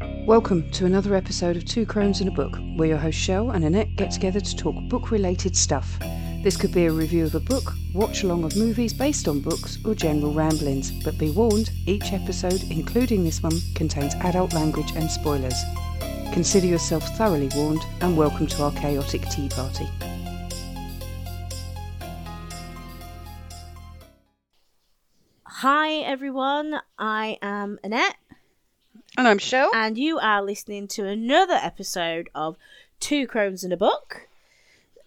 Welcome to another episode of Two Crones and a Book, where your host Shell and Annette get together to talk book related stuff. This could be a review of a book, watch along of movies based on books, or general ramblings, but be warned, each episode, including this one, contains adult language and spoilers. Consider yourself thoroughly warned and welcome to our chaotic tea party. Hi everyone, I am Annette, And I'm Shell. and you are listening to another episode of Two Crones in a Book.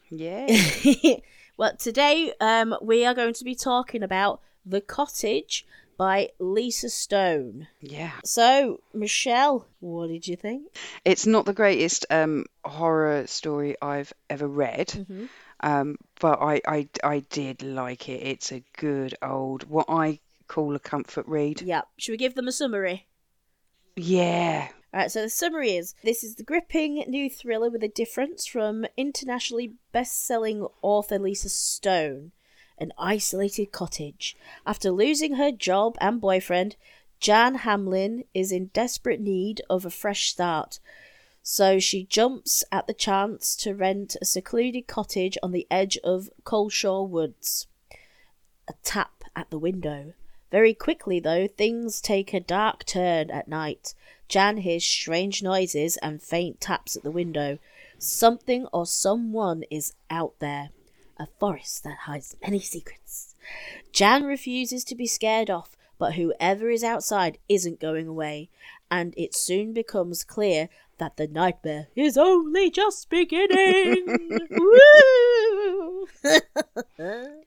Yeah. well, today um, we are going to be talking about The Cottage by Lisa Stone. Yeah. So, Michelle, what did you think? It's not the greatest um, horror story I've ever read. Mm-hmm. Um, but I, I, I did like it. It's a good old, what I call a comfort read. Yeah, should we give them a summary? Yeah. Alright, so the summary is this is the gripping new thriller with a difference from internationally best selling author Lisa Stone. An isolated cottage. After losing her job and boyfriend, Jan Hamlin is in desperate need of a fresh start. So she jumps at the chance to rent a secluded cottage on the edge of Coleshaw Woods. A tap at the window. Very quickly, though, things take a dark turn at night. Jan hears strange noises and faint taps at the window. Something or someone is out there. A forest that hides many secrets. Jan refuses to be scared off, but whoever is outside isn't going away, and it soon becomes clear that the nightmare is only just beginning. Woo!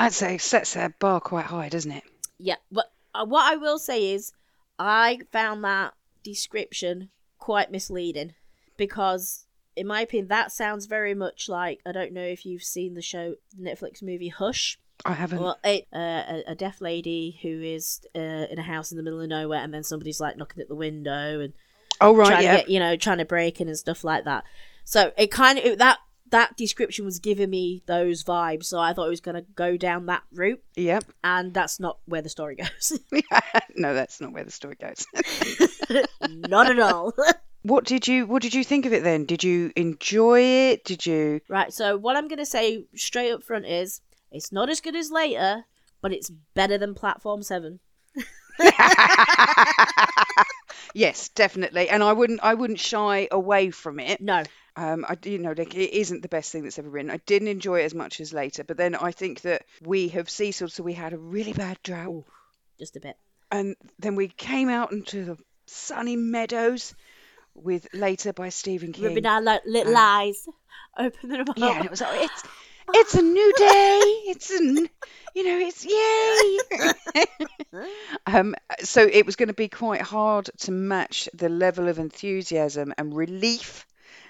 I'd say sets their bar quite high, doesn't it? Yeah, but uh, what I will say is, I found that description quite misleading because, in my opinion, that sounds very much like I don't know if you've seen the show Netflix movie Hush. I haven't. Well, it, uh, a, a deaf lady who is uh, in a house in the middle of nowhere, and then somebody's like knocking at the window and oh, right, trying yeah. to get you know trying to break in and stuff like that. So it kind of it, that that description was giving me those vibes. So I thought it was going to go down that route, Yep. and that's not where the story goes. no, that's not where the story goes. not at all. what did you What did you think of it then? Did you enjoy it? Did you? right. So what I'm going to say straight up front is it's not as good as later, but it's better than Platform Seven. yes, definitely. And I wouldn't I wouldn't shy away from it. No. Um, I you know like it isn't the best thing that's ever written. I didn't enjoy it as much as later, but then I think that we have seasoned, so we had a really bad drought, Ooh, just a bit. and then we came out into the sunny meadows with later by Stephen King. Rubbing our li- little Um, eyes, opening them up. Yeah, and it was like it's it's a new day. It's an you know it's yay. um, so it was going to be quite hard to match the level of enthusiasm and relief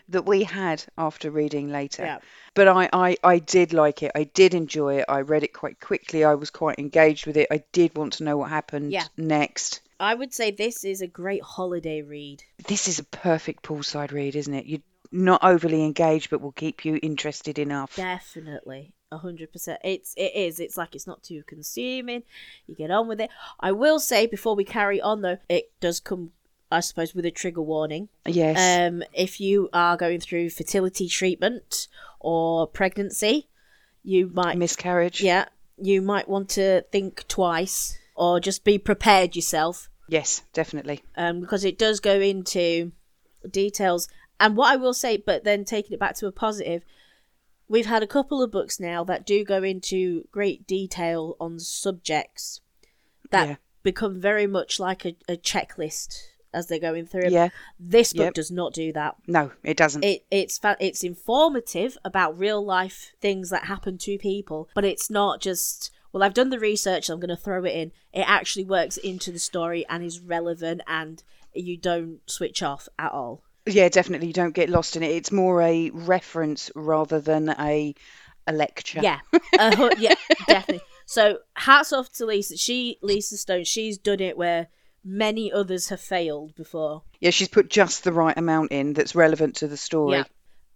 that we had after reading later. Yeah. But I, I, I did like it. I did enjoy it. I read it quite quickly. I was quite engaged with it. I did want to know what happened Yeah. next. I would say this is a great holiday read. This is a perfect poolside read, isn't it? You're not overly engaged, but will keep you interested enough. Definitely. A hundred percent. It's it is. It's like it's not too consuming. You get on with it. I will say before we carry on though, it does come I suppose with a trigger warning. Yes. Um if you are going through fertility treatment or pregnancy, you might Miscarriage. yeah, you might want to think twice or just be prepared yourself. Yes, definitely. um, because it does go into details. And what I will say, but then taking it back to a positive, we've had a couple of books now that do go into great detail on subjects that Yeah. become very much like a, a checklist as they're going through. Yeah. This book Yep. does not do that. No, it doesn't. It it's fa- it's informative about real life things that happen to people, but it's not just well I've done the research, I'm going to throw it in. It actually works into the story and is relevant and you don't switch off at all. yeah, definitely. You don't get lost in it. It's more a reference rather than a a lecture. Yeah. Uh, yeah, definitely. So hats off to Lisa. She Lisa Stone, she's done it where many others have failed before. Yeah, she's put just the right amount in that's relevant to the story. Yeah.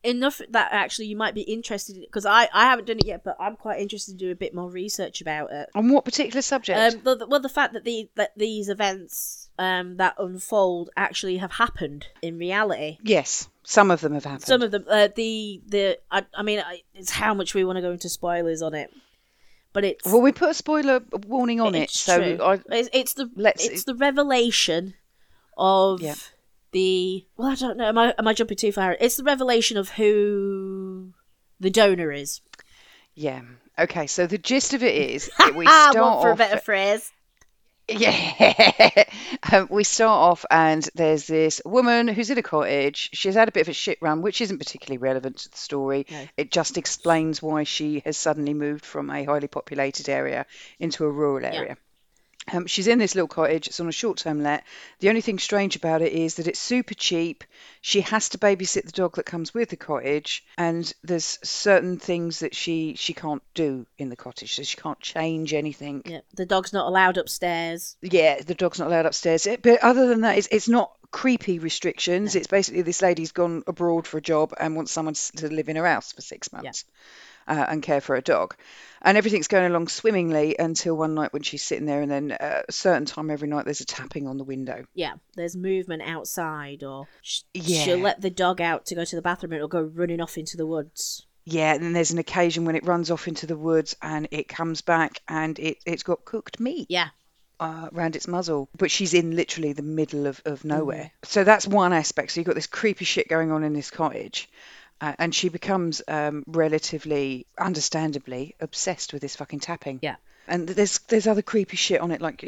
enough that actually you might be interested in because I, I haven't done it yet, but I'm quite interested to do a bit more research about it. On what particular subject? Um, the, the- well, the fact that the that these events um, that unfold actually have happened in reality. Yes, some of them have happened. Some of them, uh, the the I, I mean, I, it's how much we want to go into spoilers on it, but it's well, we put a spoiler warning on it, it's so true. I, it's, it's the let's- it's the revelation of Yeah. the well, I don't know. Am I am I jumping too far? It's the revelation of who the donor is. yeah. Okay, so the gist of it is we start Ah, for a better phrase. Yeah, um, we start off and there's this woman who's in a cottage. She's had a bit of a shit run, which isn't particularly relevant to the story. No. It just explains why she has suddenly moved from a highly populated area into a rural area. Um, she's in this little cottage. It's on a short-term let. The only thing strange about it is that it's super cheap. She has to babysit the dog that comes with the cottage, and there's certain things that she she can't do in the cottage. So she can't change anything Yeah, the dog's not allowed upstairs. yeah, the dog's not allowed upstairs. It- But other than that, it's, it's not creepy restrictions. It's basically this lady's gone abroad for a job and wants someone to live in her house for six months uh, and care for a dog. And everything's going along swimmingly until one night when she's sitting there, and then uh, a certain time every night there's a tapping on the window. Yeah, there's movement outside, or sh- Yeah. she'll let the dog out to go to the bathroom, and it'll go running off into the woods. Yeah, and then there's an occasion when it runs off into the woods and it comes back and it, it's got cooked meat. Yeah, uh, around its muzzle, but she's in literally the middle of, of nowhere. So that's one aspect. So you've got this creepy shit going on in this cottage, uh, and she becomes um, relatively, understandably, obsessed with this fucking tapping. Yeah. And there's there's other creepy shit on it, like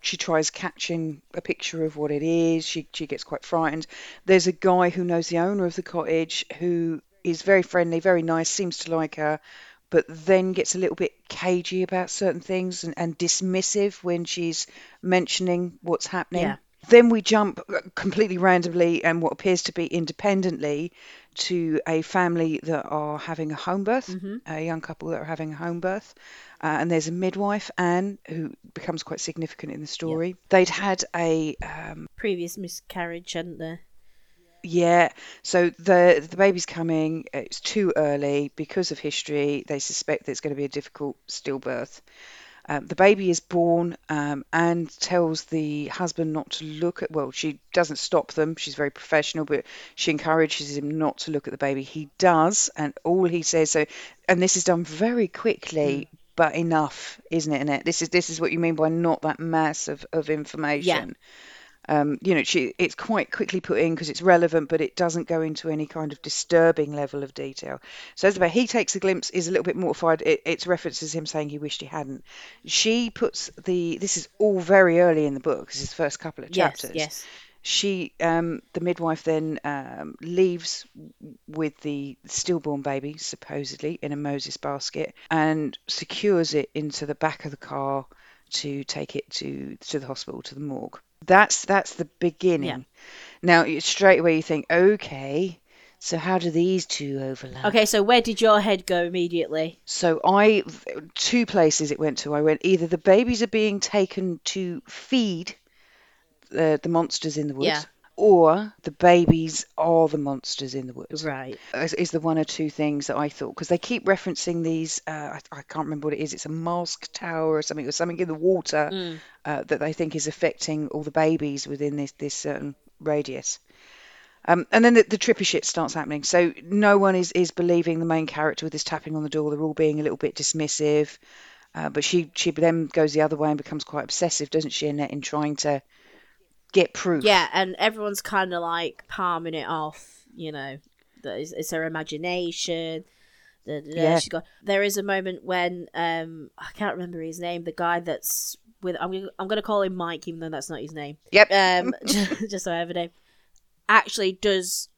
she tries catching a picture of what it is. She she gets quite frightened. There's a guy who knows the owner of the cottage who is very friendly, very nice, seems to like her, but then gets a little bit cagey about certain things and, and dismissive when she's mentioning what's happening. Yeah. Then we jump uh, completely randomly and what appears to be independently to a family that are having a home birth, a young couple that are having a home birth. Uh, and there's a midwife, Anne, who becomes quite significant in the story. They'd had a um, previous miscarriage, hadn't there? yeah, so the the baby's coming. It's too early because of history. They suspect that it's going to be a difficult stillbirth. Um, the baby is born um, and tells the husband not to look at. Well, she doesn't stop them. She's very professional, but she encourages him not to look at the baby. He does, and all he says. So, and this is done very quickly, but enough, isn't it? Annette? This is this is what you mean by not that mass of of information um, you know, she, it's quite quickly put in because it's relevant, but it doesn't go into any kind of disturbing level of detail. So as about he takes a glimpse, is a little bit mortified. It, it's references him saying he wished he hadn't. She puts the, this is all very early in the book. This is the first couple of Yes, chapters. yes. She, um, the midwife, then um, leaves with the stillborn baby, supposedly in a Moses basket, and secures it into the back of the car to take it to to the hospital to the morgue. That's that's the beginning. Now you- straight away you think, okay, so how do these two overlap? Okay, so where did your head go immediately? So I two places it went to. I went either the babies are being taken to feed the the monsters in the woods, Yeah. Or the babies are the monsters in the woods. Right. Is, is the one or two things that I thought because they keep referencing these. Uh, I, I can't remember what it is. It's a mask tower or something, or something in the water Mm. uh, that they think is affecting all the babies within this this certain radius. Um, and then the, the trippy shit starts happening. So no one is, is believing the main character with this tapping on the door. They're all being a little bit dismissive. Uh, but she she then goes the other way and becomes quite obsessive, doesn't she, Annette, in trying to get proof? Yeah, and everyone's kind of like palming it off, you know, that it's, it's her imagination. Da, da, da. Yeah. She's got. There is a moment when um I can't remember his name. The guy that's with I'm gonna, I'm gonna call him Mike, even though that's not his name. Yep. Um, just so I have a name. Actually, does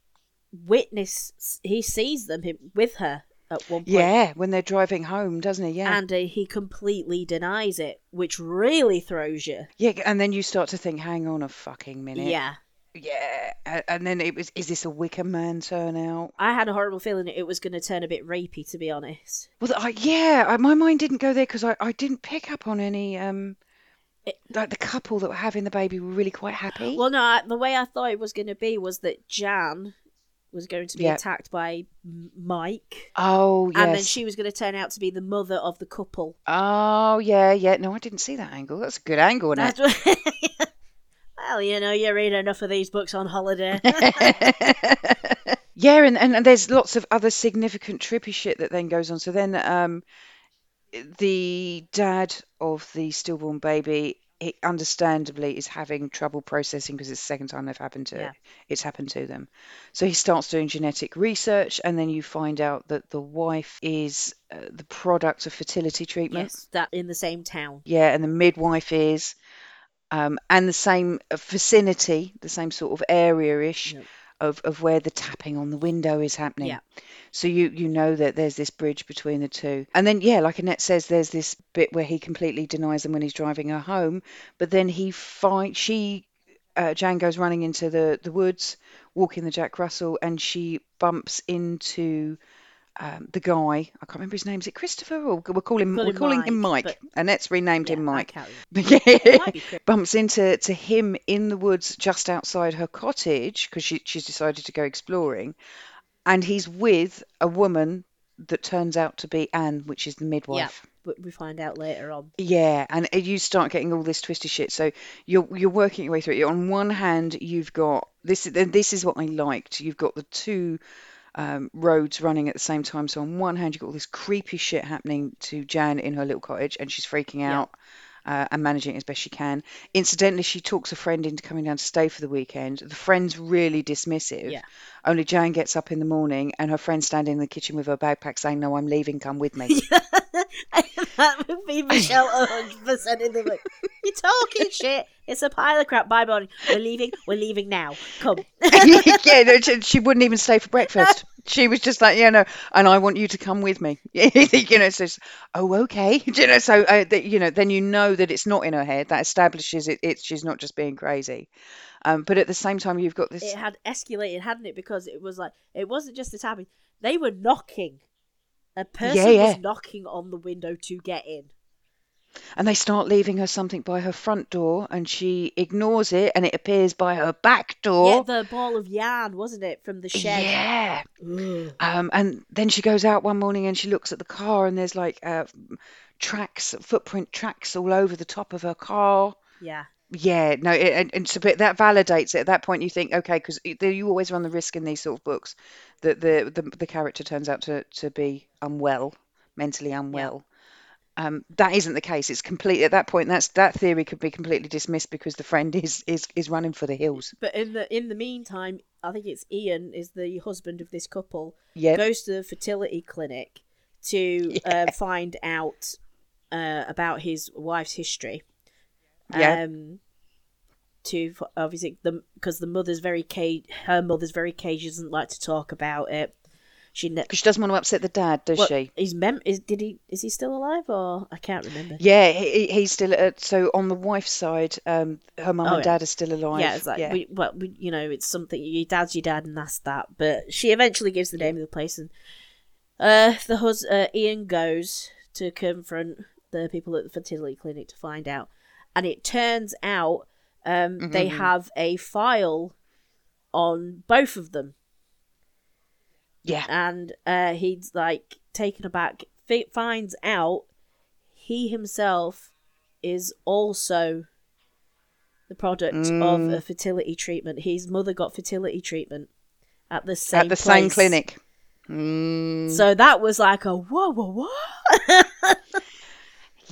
witness? He sees them hi- with her at one point. yeah, when they're driving home, doesn't he? Yeah. And uh, he completely denies it, which really throws you. yeah, and then you start to think, hang on a fucking minute. Yeah. Yeah. And then it was, is this a Wicker Man turnout? I had a horrible feeling it was going to turn a bit rapey, to be honest. Well, I, yeah, I, my mind didn't go there because I, I didn't pick up on any um It- like the couple that were having the baby were really quite happy. Well, no, I, the way I thought it was going to be was that Jan was going to be Yeah. attacked by Mike, oh yes. and then she was going to turn out to be the mother of the couple. Oh yeah, yeah. No, I didn't see that angle. That's a good angle, what- Well, you know, you read enough of these books on holiday. yeah, and, and, and there's lots of other significant trippy shit that then goes on. So then um, the dad of the stillborn baby, he understandably is having trouble processing because it's the second time they've happened to Yeah. it's happened to them. So he starts doing genetic research, and then you find out that the wife is uh, the product of fertility treatment. yes, that in the same town. Yeah, and the midwife is, um, and the same vicinity, the same sort of area-ish Yep. Of, of where the tapping on the window is happening. Yeah. So you you know that there's this bridge between the two. And then yeah, like Annette says, there's this bit where he completely denies them when he's driving her home, but then he find she uh, Jan goes running into the the woods, walking the Jack Russell, and she bumps into um, the guy. I can't remember his name. Is it Christopher? Or we're calling Call we're calling him Mike, Mike. but- Annette's renamed Yeah, him Mike. yeah, It might be Chris. bumps into to him in the woods just outside her cottage because she, she's decided to go exploring, and he's with a woman that turns out to be Anne, which is the Yeah, midwife. but we find out later on. Yeah, and you start getting all this twisted shit. So you're you're working your way through it. You're on one hand, you've got this. This is what I liked. You've got the two um, roads running at the same time. So on one hand, you've got all this creepy shit happening to Jan in her little cottage, and she's freaking out. Uh, and managing it as best she can. Incidentally, she talks a friend into coming down to stay for the weekend. The friend's really dismissive. Yeah. Only Jan gets up in the morning, and her friend's standing in the kitchen with her backpack saying, "No, I'm leaving. Come with me." that would be Michelle 100% in the book. You're talking shit. It's a pile of crap. Bye, morning. We're leaving. We're leaving now. Come. yeah, no, she, she wouldn't even stay for breakfast. She was just like, yeah, know, and I want you to come with me. you know, so oh, okay. you know, so uh, that, you know, then you know that it's not in her head. That establishes it. It's she's not just being crazy. Um, but at the same time, you've got this. It had escalated, hadn't it? Because it was like, it wasn't just a tapping. They were knocking. A person yeah. was knocking on the window to get in. And they start leaving her something by her front door, and she ignores it, and it appears by her back door Yeah, the ball of yarn, wasn't it, from the shed? Yeah. Um, and then she goes out one morning and she looks at the car, and there's like uh, tracks, footprint tracks all over the top of her car. Yeah. Yeah, no, it, and, and so but that validates it. At that point, you think, okay, because you always run the risk in these sort of books that the the, the character turns out to, to be unwell, mentally unwell. Um, that isn't the case. It's complete at that point. That's that theory could be completely dismissed because the friend is is is running for the hills. But in the in the meantime, I think it's Ian is the husband of this couple. Yeah, Goes to the fertility clinic to uh, find out uh, about his wife's history. Yeah. Um, to obviously the because the mother's very cage. Her mother's very cagey. Doesn't like to talk about it. She ne- because she doesn't want to upset the dad, does what, she? He's mem- is did he is he still alive or I can't remember. Yeah, he, he- he's still uh, so on the wife's side. Um, her mum Oh, and yeah. dad are still alive. Yeah, it's like yeah. we, well, we, you know, it's something. Your dad's your dad, and that's that. But she eventually gives the name of the place, and uh, the hus- uh, Ian goes to confront the people at the fertility clinic to find out, and it turns out um, they Mm-hmm. have a file on both of them, yeah, and uh, he's like taken aback. Fi- finds out he himself is also the product of Mm. a fertility treatment. His mother got fertility treatment at the same at the same clinic. Mm. So that was like a whoa, whoa, whoa.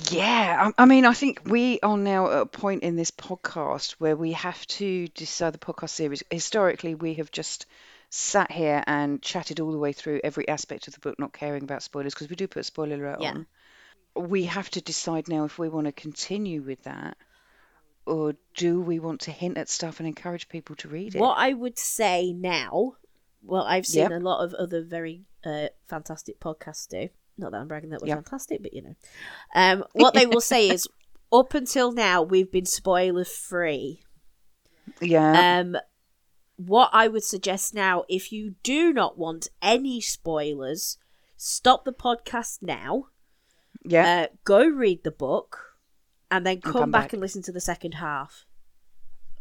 Yeah, I, I mean, I think we are now at a point in this podcast where we have to decide the podcast series. Historically, we have just sat here and chatted all the way through every aspect of the book, not caring about spoilers because we do put a spoiler alert Yeah. on. We have to decide now if we want to continue with that, or do we want to hint at stuff and encourage people to read it? What I would say now, well, I've seen Yep. a lot of other very uh, fantastic podcasts do. Not that I'm bragging that we're Yep. fantastic, but you know. Um, what they will say is, up until now, we've been spoiler free. Yeah, Um, what I would suggest now, if you do not want any spoilers, stop the podcast now. yeah, Uh, go read the book, and then come, come back, back. and listen to the second half.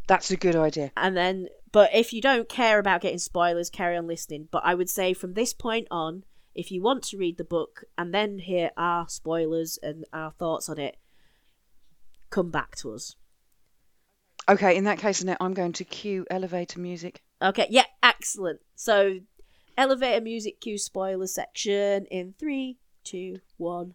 that's a good idea. And then, but if you don't care about getting spoilers, carry on listening. But I would say from this point on, if you want to read the book and then hear our spoilers and our thoughts on it, come back to us. Okay, in that case, Annette, I'm going to cue elevator music. Okay, yeah, excellent. So, elevator music cue spoiler section in three, two, one.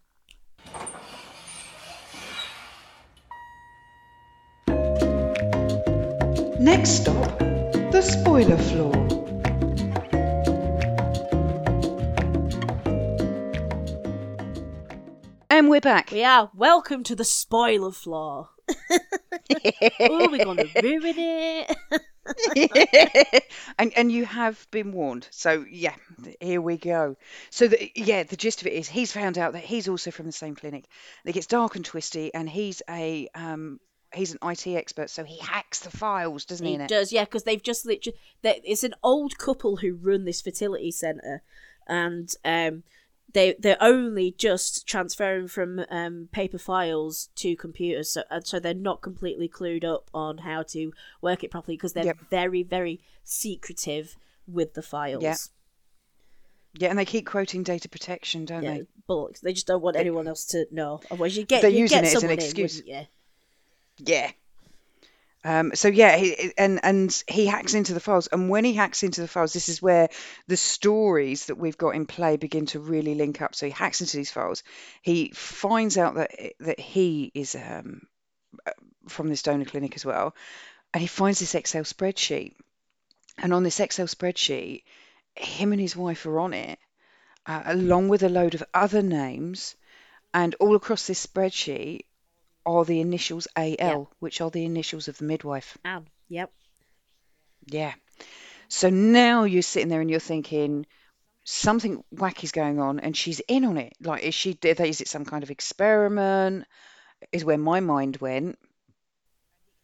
Next stop, the spoiler floor. And we're back. We are welcome to the spoiler floor. Oh, we're gonna ruin it. and and you have been warned. So yeah, here we go. So the, yeah, the gist of it is he's found out that he's also from the same clinic. It gets dark and twisty, and he's a um he's an IT expert, so he hacks the files, doesn't he? He does, yeah, because they've just literally. It's an old couple who run this fertility centre, and um, they they're only just transferring from um, paper files to computers, so and so they're not completely clued up on how to work it properly because they're Yep. very very secretive with the files. Yeah. Yeah, and they keep quoting data protection, don't Yeah, they? bullocks. They just don't want anyone else to know. Otherwise, you get They're you using get it as an someone in, excuse. wouldn't? Yeah. Um, so yeah, he, and and he hacks into the files, and when he hacks into the files, this is where the stories that we've got in play begin to really link up. So he hacks into these files. He finds out that that he is um, uh, from this donor clinic as well, and he finds this Excel spreadsheet. And on this Excel spreadsheet, him and his wife are on it, uh, along with a load of other names, and all across this spreadsheet are the initials AL, which are the initials of the midwife. Anne. Yep. Yeah. So now you're sitting there and you're thinking something wacky's going on, and she's in on it. Like, is she? Is it some kind of experiment? Is where my mind went.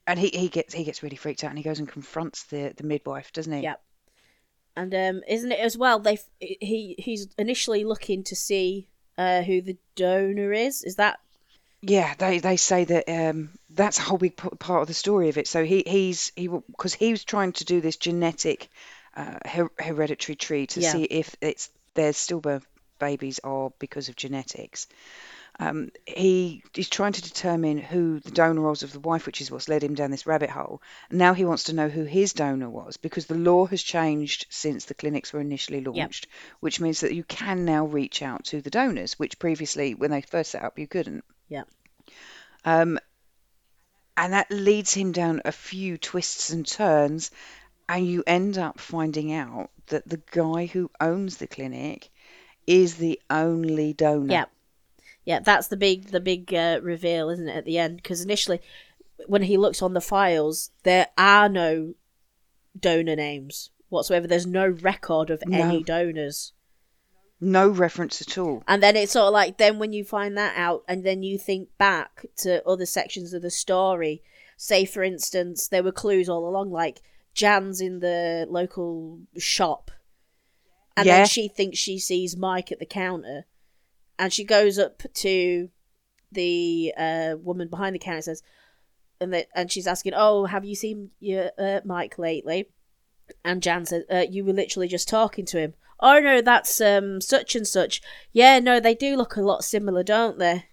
And he, he gets he gets really freaked out and he goes and confronts the, the midwife, doesn't he? Yep. And um, isn't it as well? They he he's initially looking to see uh, who the donor is. Is that Yeah, they they say that um, that's a whole big p- part of the story of it. So he he's he because he was trying to do this genetic uh, her- hereditary tree to Yeah. see if it's their stillbirth babies are because of genetics. Um, he he's trying to determine who the donor was of the wife, which is what's led him down this rabbit hole. Now he wants to know who his donor was because the law has changed since the clinics were initially launched, which means that you can now reach out to the donors, which previously, when they first set up, you couldn't. Yeah Um, and that leads him down a few twists and turns, and you end up finding out that the guy who owns the clinic is the only donor. yeah yeah? That's the big the big uh, reveal, isn't it? At the end, because initially when he looks on the files, there are no donor names whatsoever. There's no record of any donors. No reference at all. And then it's sort of like then when you find that out, and then you think back to other sections of the story. Say, for instance, there were clues all along, like Jan's in the local shop, and Yeah. then she thinks she sees Mike at the counter, and she goes up to the uh, woman behind the counter and says, and that and she's asking, "Oh, have you seen your uh, Mike lately?" And Jan said, uh, "You were literally just talking to him." Oh no, that's um such and such. Yeah, no, they do look a lot similar, don't they?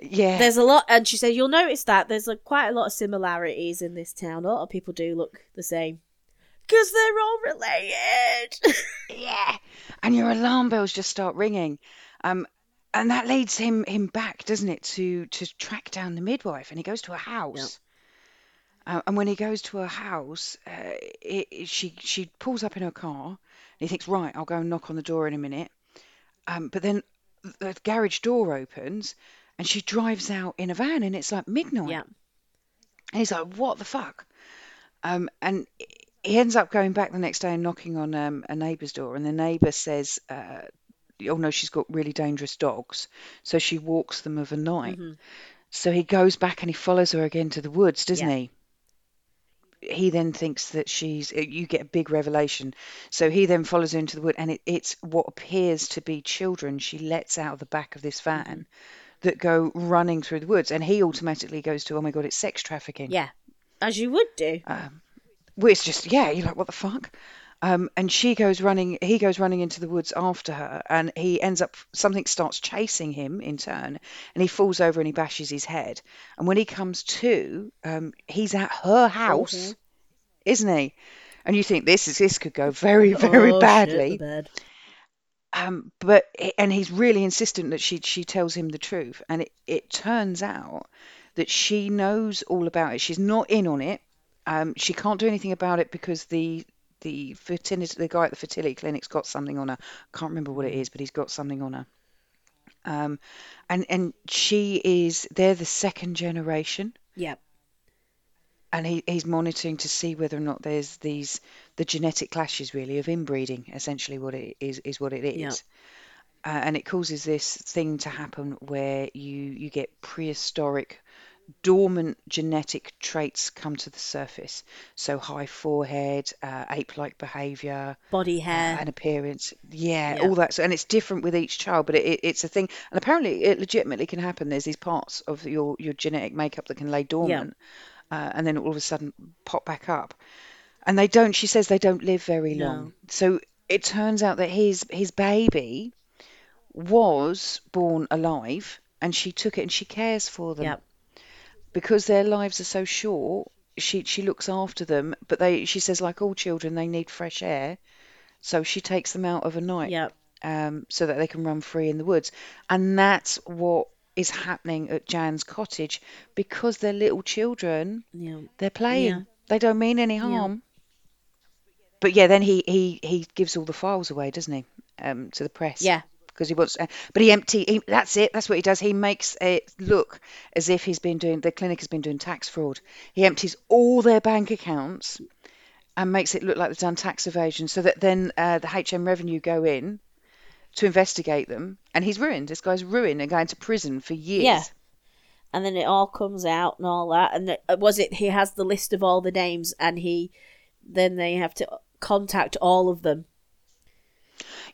Yeah. There's a lot, and she said you'll notice that there's like, quite a lot of similarities in this town. A lot of people do look the same because they're all related. yeah. And your alarm bells just start ringing. Um, and that leads him him back, doesn't it, to to track down the midwife, and he goes to a house. Uh, and when he goes to her house, uh, it, it- she she pulls up in her car, he thinks, right, I'll go and knock on the door in a minute. Um, but then the garage door opens, and she drives out in a van, and it's like midnight. yeah, And he's like, what the fuck? Um, and he ends up going back the next day and knocking on um, a neighbour's door, and the neighbour says, uh, oh no, she's got really dangerous dogs, so she walks them of a night. Mhm. So he goes back and he follows her again to the woods, doesn't Yeah. he? He then thinks that she's. uh, You get a big revelation. So he then follows her into the wood, and it, it's what appears to be children she lets out of the back of this van Mm-hmm. that go running through the woods, and he automatically goes to, oh my god, it's sex trafficking. yeah, as you would do. Um, well, it's just yeah, you're like, what the fuck? Um, and she goes running, he goes running into the woods after her, and he ends up, something starts chasing him in turn, and he falls over and he bashes his head. And when he comes to, um, he's at her house, Mhm. isn't he? And you think this is this could go very, very Oh, badly. bed. Um, but and he's really insistent that she she tells him the truth, and it, it turns out that she knows all about it. She's not in on it. Um, she can't do anything about it because the the fertility the guy at the fertility clinic's got something on her. I Can't remember what it is, but he's got something on her. Um, and and she is they're the second generation, Yep. and he, he's monitoring to see whether or not there's these the genetic clashes really of inbreeding. Essentially, what it is is what it is. Yeah. uh, and it causes this thing to happen where you you get prehistoric dormant genetic traits come to the surface. So high forehead uh, ape-like behavior Body uh, hair. and appearance. Yeah, Yeah. all that. So, and it's different with each child but it, it, it's a thing. And apparently it legitimately can happen. There's these parts of your your genetic makeup that can lay dormant uh, and then all of a sudden pop back up. And they don't she says they don't live very long. No. so it turns out that his his baby was born alive and she took it and she cares for them. Yep. Because their lives are so short she she looks after them but they she says like all children they need fresh air so she takes them out overnight Yep. um, so that they can run free in the woods and that's what is happening at Jan's cottage because they're little children Yeah. they're playing Yeah. they don't mean any harm but yeah then he he he gives all the files away doesn't he um to the press Yeah. Because he wants uh, but he empty he, that's it that's what he does he makes it look as if he's been doing the clinic has been doing tax fraud he empties all their bank accounts and makes it look like they've done tax evasion so that then uh, the HM revenue go in to investigate them and he's ruined this guy's ruined and going to prison for years Yeah. And then it all comes out and all that. And it- uh, was it he has the list of all the names and he then they have to contact all of them.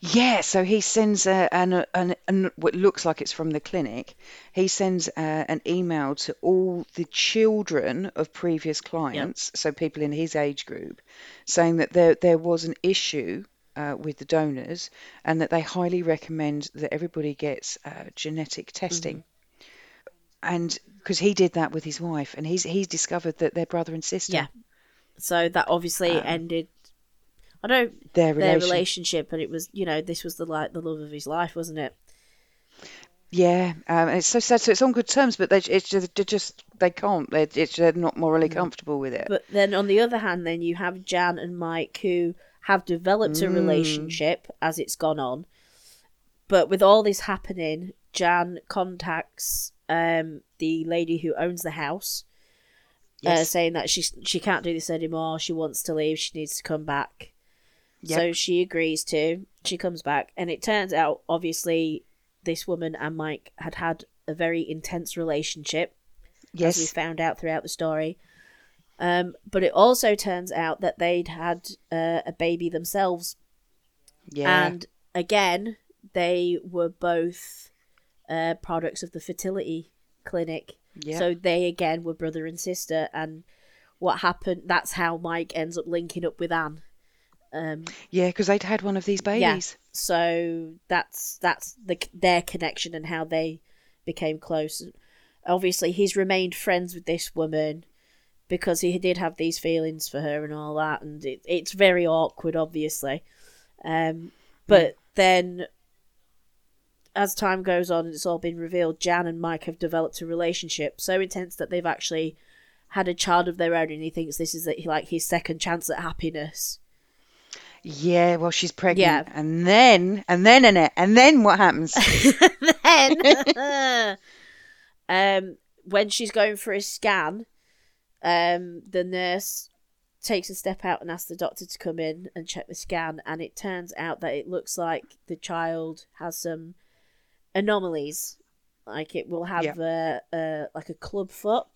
Yeah, so he sends a, an, an, an what looks like it's from the clinic. He sends uh, an email to all the children of previous clients, so people in his age group, saying that there there was an issue uh, with the donors and that they highly recommend that everybody gets uh, genetic testing. And because he did that with his wife, and he's he's discovered that they're brother and sister. Yeah. So that obviously Um, ended I know Their their relation. relationship and it was you know, this was the like the love of his life, wasn't it? Yeah, um, and it's so sad. So it's on good terms, but they it's just, they're just they can't. They're, it's, they're not morally comfortable with it. But then on the other hand, then you have Jan and Mike who have developed a Mm. relationship as it's gone on. But with all this happening, Jan contacts um, the lady who owns the house, uh, saying that she she can't do this anymore. She wants to leave. She needs to come back. Yep. So she agrees to. She comes back, and it turns out, obviously, this woman and Mike had had a very intense relationship as we found out throughout the story. Um, but it also turns out that they'd had uh, a baby themselves, yeah, and again, they were both uh, products of the fertility clinic. yeah, So they again were brother and sister, and what happened? That's how Mike ends up linking up with Anne. Um, yeah, because they'd had one of these babies. Yeah. so that's that's the their connection and how they became close. Obviously, he's remained friends with this woman because he did have these feelings for her and all that, and it, it's very awkward, obviously. Um, but then, as time goes on, and it's all been revealed. Jan and Mike have developed a relationship so intense that they've actually had a child of their own, and he thinks this is like his second chance at happiness. Yeah, well, she's pregnant, Yeah. and then and then Annette, and then what happens? then um when she's going for a scan um the nurse takes a step out and asks the doctor to come in and check the scan and it turns out that it looks like the child has some anomalies like it will have a, a like a club foot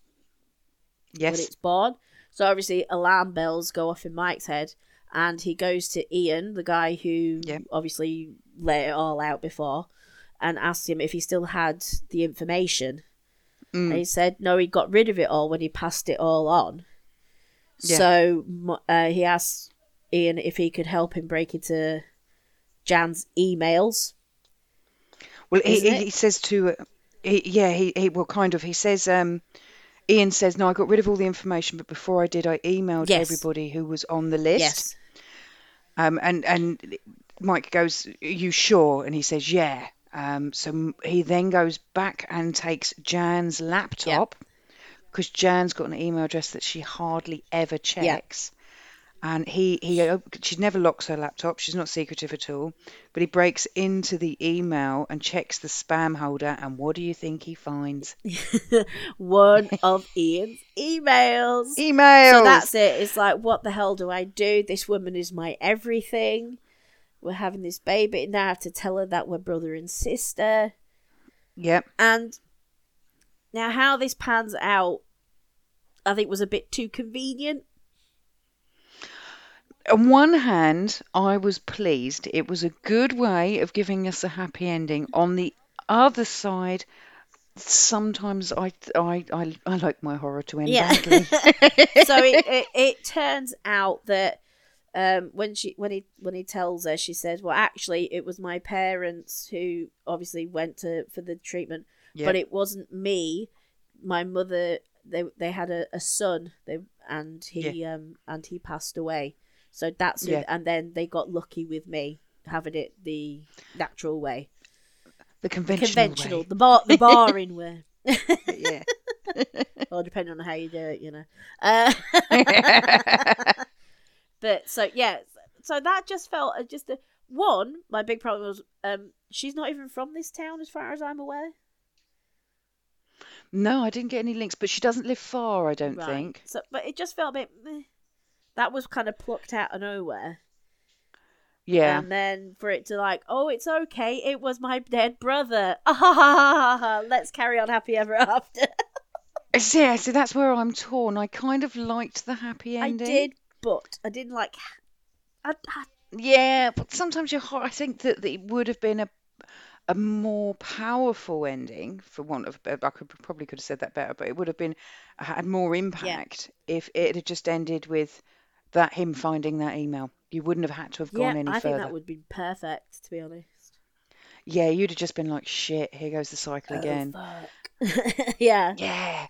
yes. when it's born so obviously alarm bells go off in mike's head and he goes to ian the guy who obviously let it all out before and asks him if he still had the information Mm. and he said no he got rid of it all when he passed it all on Yeah. so uh, he asked Ian if he could help him break into Jan's emails. Well, he, he, he says to, uh, he, yeah, he, he well, kind of. He says, um, Ian says, no, I got rid of all the information, but before I did, I emailed Yes. everybody who was on the list. Yes. Um, and and Mike goes, "Are you sure?" And he says, "Yeah." Um, so he then goes back and takes Jan's laptop because Jan's got an email address that she hardly ever checks. And he he op- she never locks her laptop. She's not secretive at all. But he breaks into the email and checks the spam folder. And what do you think he finds? One of Ian's emails. Emails. So that's it. It's like, what the hell do I do? This woman is my everything. We're having this baby. Now I have to tell her that we're brother and sister. Yep. And now, how this pans out, I think was a bit too convenient. On one hand, I was pleased. It was a good way of giving us a happy ending. On the other side, sometimes I I I, I like my horror to end Yeah. badly. so it, it, it turns out that um, when she when he when he tells her, she says, "Well, actually, it was my parents who obviously went to for the treatment, but it wasn't me. My mother they they had a, a son, they and he um and he passed away. So that's who, and then they got lucky with me having it the natural way, the conventional, conventional, way. the bar the barring way." yeah. or depending on how you do it, you know. Uh, but so yeah, so that just felt uh, just a, one. My big problem was um, she's not even from this town, as far as I'm aware. no, I didn't get any links, but she doesn't live far. I don't Right. think. So, but it just felt a bit. Meh. That was kind of plucked out of nowhere, Yeah. and then for it to like, oh, it's okay. It was my dead brother. Ah, ha, ha, ha, ha, ha. Let's carry on happy ever after. See, yeah, so that's where I'm torn. I kind of liked the happy ending. I did, but I didn't like. I, I, Yeah, but sometimes you're. I think that, that it would have been a a more powerful ending, for want of. I could probably could have said that better, but it would have been had more impact if it had just ended with that him finding that email. You wouldn't have had to have yeah, gone any I further. think that would be perfect, to be honest. Yeah, you'd have just been like, shit, here goes the cycle again. Oh, fuck. yeah. Yeah.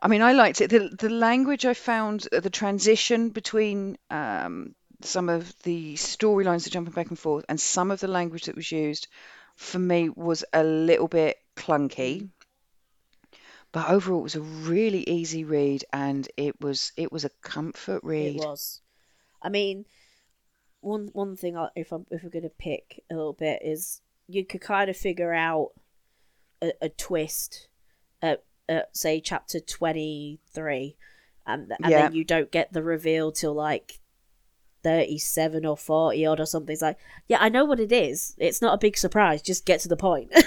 I mean, I liked it. The the language I found, uh, the transition between um, some of the storylines that jumping back and forth, and some of the language that was used, for me was a little bit clunky. But overall, it was a really easy read, and it was it was a comfort read. It was. I mean, one one thing I, if I'm if we're gonna pick a little bit is you could kind of figure out a, a twist at, at say chapter twenty three, and and Yeah. then you don't get the reveal till like thirty seven or forty odd or something. It's like, yeah, I know what it is. It's not a big surprise. Just get to the point.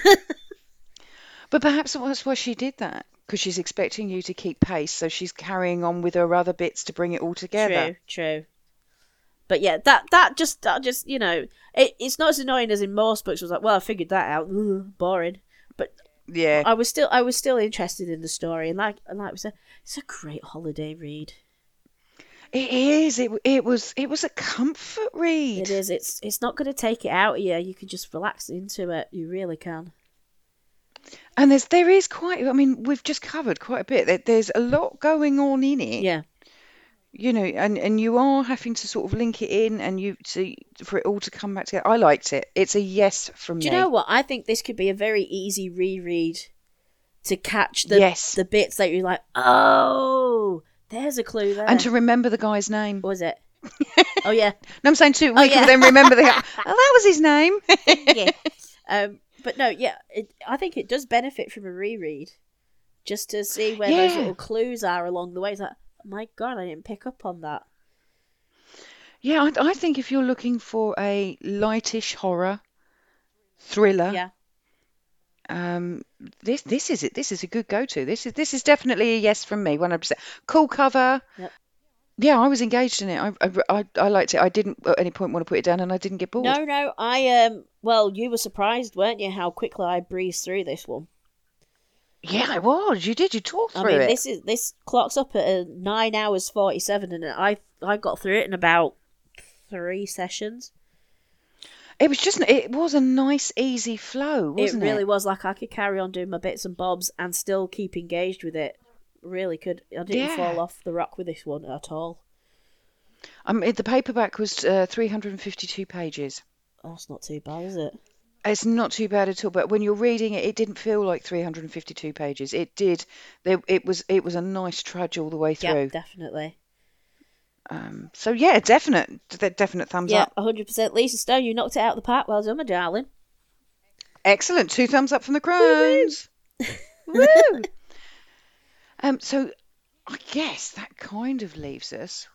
But perhaps that's why she did that, because she's expecting you to keep pace, so she's carrying on with her other bits to bring it all together. True, true. But yeah, that that just that just you know, it, it's not as annoying as in most books. It was like, well, I figured that out. Ugh, boring. But Yeah. I was still I was still interested in the story, and like and like we said, it's a great holiday read. It is. It it was it was a comfort read. It is. It's it's not going to take it out of you. You can just relax into it. You really can. And there's there is quite. I mean, we've just covered quite a bit. There, there's a lot going on in it. Yeah. You know, and and you are having to sort of link it in, and you to for it all to come back together. I liked it. It's a yes from Do you me. know what? I think this could be a very easy reread to catch the Yes. the bits that you're like, oh, there's a clue there. And to remember the guy's name. What was it? oh yeah, No, I'm saying too. Oh, We can then remember the. guy. Oh, that was his name. yeah. Um, but no, yeah, it, I think it does benefit from a reread, just to see where those little clues are along the way. It's like, my God, I didn't pick up on that. Yeah, I, I think if you're looking for a lightish horror thriller, Yeah, um, this this is it. This is a good go-to. This is this is definitely a yes from me, 100%. Cool cover. Yep. Yeah, I was engaged in it. I, I I I liked it. I didn't at any point want to put it down, and I didn't get bored. no, no, I um, well, you were surprised, weren't you, how quickly I breezed through this one? Yeah, I was. You did. You talked I through mean, it. this is this clocks up at uh, nine hours forty-seven, and I I got through it in about three sessions. It was just it was a nice easy flow, wasn't it it? really was like I could carry on doing my bits and bobs and still keep engaged with it. Really could. I didn't Yeah. fall off the rock with this one at all. Um, it, the paperback was uh, 352 pages. That's not too bad, is it? It's not too bad at all, but when you're reading it, it didn't feel like 352 pages. It did. There, it was. It was a nice trudge all the way through. Yeah, definitely. Um, so yeah, definite, definite thumbs up. Yeah, hundred percent. Lisa Stone, you knocked it out of the park. Well done, my darling. Excellent. Two thumbs up from the crones. Woo! Um, so I guess that kind of leaves us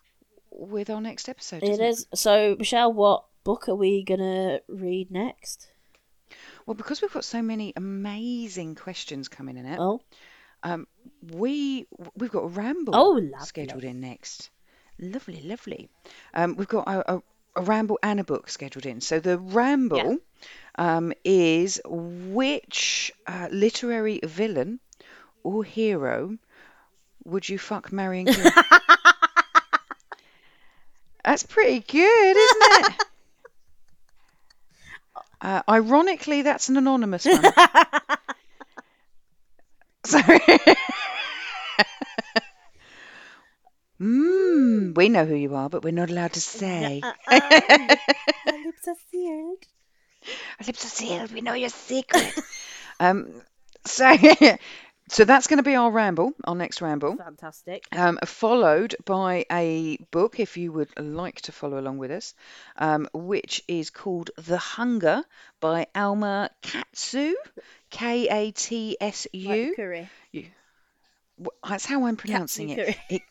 with our next episode. It doesn't. So, Michelle, what book are we gonna read next? Well, because we've got so many amazing questions coming in it, Oh, um, we we've got a ramble Oh, lovely. scheduled in next. Lovely, lovely. Um, we've got a, a, a ramble and a book scheduled in. So the ramble um, is which uh, literary villain or hero would you fuck, marry, and? That's pretty good, isn't it? Uh, ironically, that's an anonymous one. So, mm, we know who you are, but we're not allowed to say. my lips are sealed. Our lips are sealed. We know your secret. um, so, so that's going to be our ramble, our next ramble. Fantastic. Um, followed by a book, if you would like to follow along with us, um, which is called The Hunger by Alma Katsu, K A T S U. curry. That's how I'm pronouncing it. It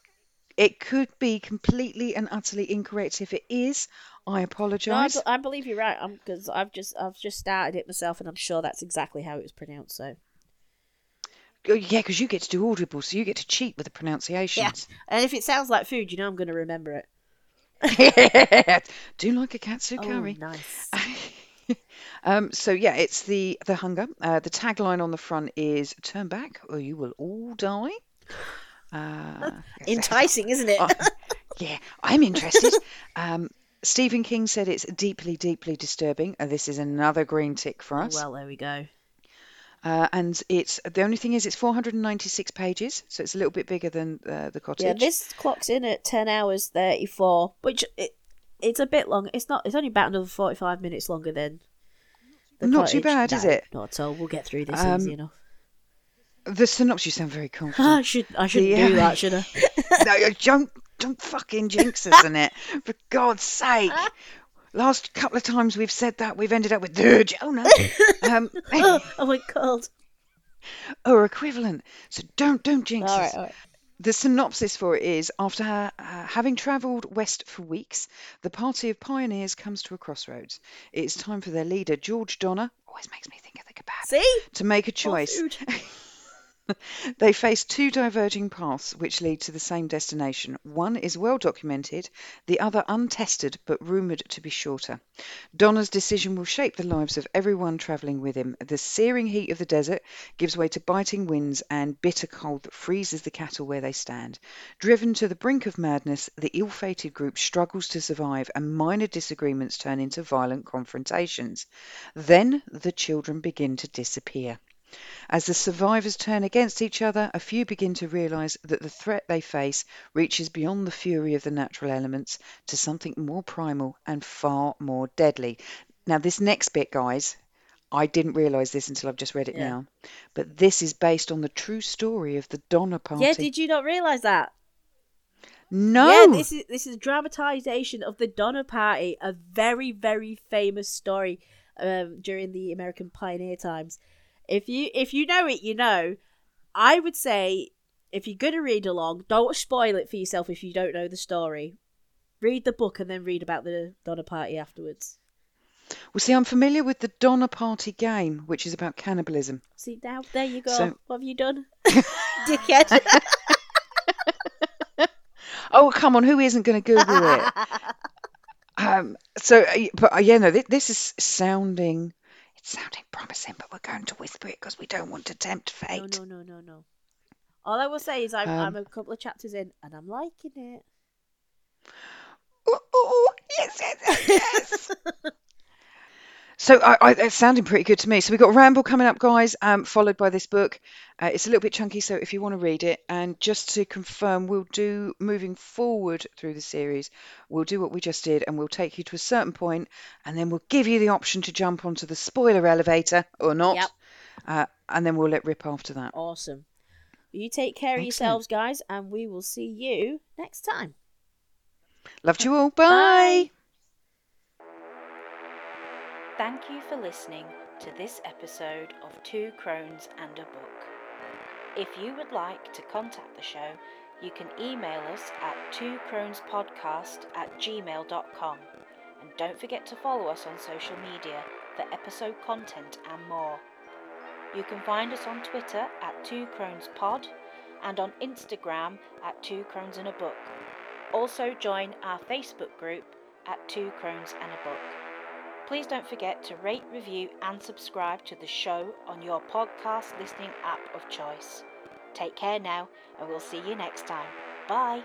it could be completely and utterly incorrect. If it is, I No, I, apologise. I believe you're right. because I've just I've just started it myself, and I'm sure that's exactly how it was pronounced. So Oh, yeah, because you get to do audible, so you get to cheat with the pronunciations. and if it sounds like food, you know I'm going to remember it. do like a katsu curry. Oh, nice. um, so yeah, it's the the hunger. Uh, the tagline on the front is "Turn back, or you will all die." Uh, Enticing, isn't it? Oh, yeah, I'm interested. um, Stephen King said it's deeply, deeply disturbing. Uh, this is another green tick for us. well, there we go. Uh, and it's the only thing is it's 496 pages, so it's a little bit bigger than uh, the cottage. Yeah, this clocks in at ten hours thirty four, which it, it's a bit long. It's not. It's only about another forty five minutes longer than. The Not too cottage. bad, is it? Not at all. We'll get through this Um, easy enough. The synopsis you sound very confident. I should. I shouldn't the, do that, should I? no, don't don't fucking jinx us in it, for God's sake. Last couple of times we've said that, we've ended up with "Duh, Jonah," um, oh, I went cold. or equivalent. So don't don't jinx All us. right, all right. The synopsis for it is After uh, having travelled west for weeks, the party of pioneers comes to a crossroads. It is time for their leader, George Donner, always makes me think of the kebab, See, to make a choice. They face two diverging paths which lead to the same destination. One is well documented, the other untested but rumoured to be shorter. Donner's decision will shape the lives of everyone travelling with him. The searing heat of the desert gives way to biting winds and bitter cold that freezes the cattle where they stand. Driven to the brink of madness, the ill fated group struggles to survive and minor disagreements turn into violent confrontations. Then the children begin to disappear. As the survivors turn against each other, a few begin to realise that the threat they face reaches beyond the fury of the natural elements to something more primal and far more deadly. Now, this next bit, guys, I didn't realise this until I've just read it Yeah. now, but this is based on the true story of the Donner Party. Yeah, did you not realise that? no, Yeah, this is this is dramatization of the Donner Party, a very very famous story um, during the American pioneer times. If you if you know it, you know. I would say if you're gonna read along, don't spoil it for yourself if you don't know the story. Read the book and then read about the Donner Party afterwards. well, see, I'm familiar with the Donner Party game, which is about cannibalism. See now, there you go. So- what have you done, dickhead? Oh, come on, who isn't going to Google it? Um, so, uh, but uh, yeah, no, this, this is sounding, it's sounding promising, but we're going to whisper it because we don't want to tempt fate. No, no, no, no, no. All I will say is I'm, um, I'm a couple of chapters in and I'm liking it. Oh, yes, yes, yes. So I, I, it's sounding pretty good to me. So we've got Ramble coming up, guys, um, followed by this book. Uh, it's a little bit chunky, so if you want to read it, and just to confirm, we'll do moving forward through the series, we'll do what we just did, and we'll take you to a certain point, and then we'll give you the option to jump onto the spoiler elevator or not, Yep. uh, and then we'll let rip after that. Awesome. You take care of yourselves, guys, and we will see you next time. Love you all. Bye. Thank you for listening to this episode of Two Crones and a Book. If you would like to contact the show, you can email us at twocronespodcast at gmail.com. And don't forget to follow us on social media for episode content and more. You can find us on Twitter at Two Crones Pod and on Instagram at Two Crones and a Book. Also join our Facebook group at Two Crones and a Book. Please don't forget to rate, review, and subscribe to the show on your podcast listening app of choice. Take care now, and we'll see you next time. Bye.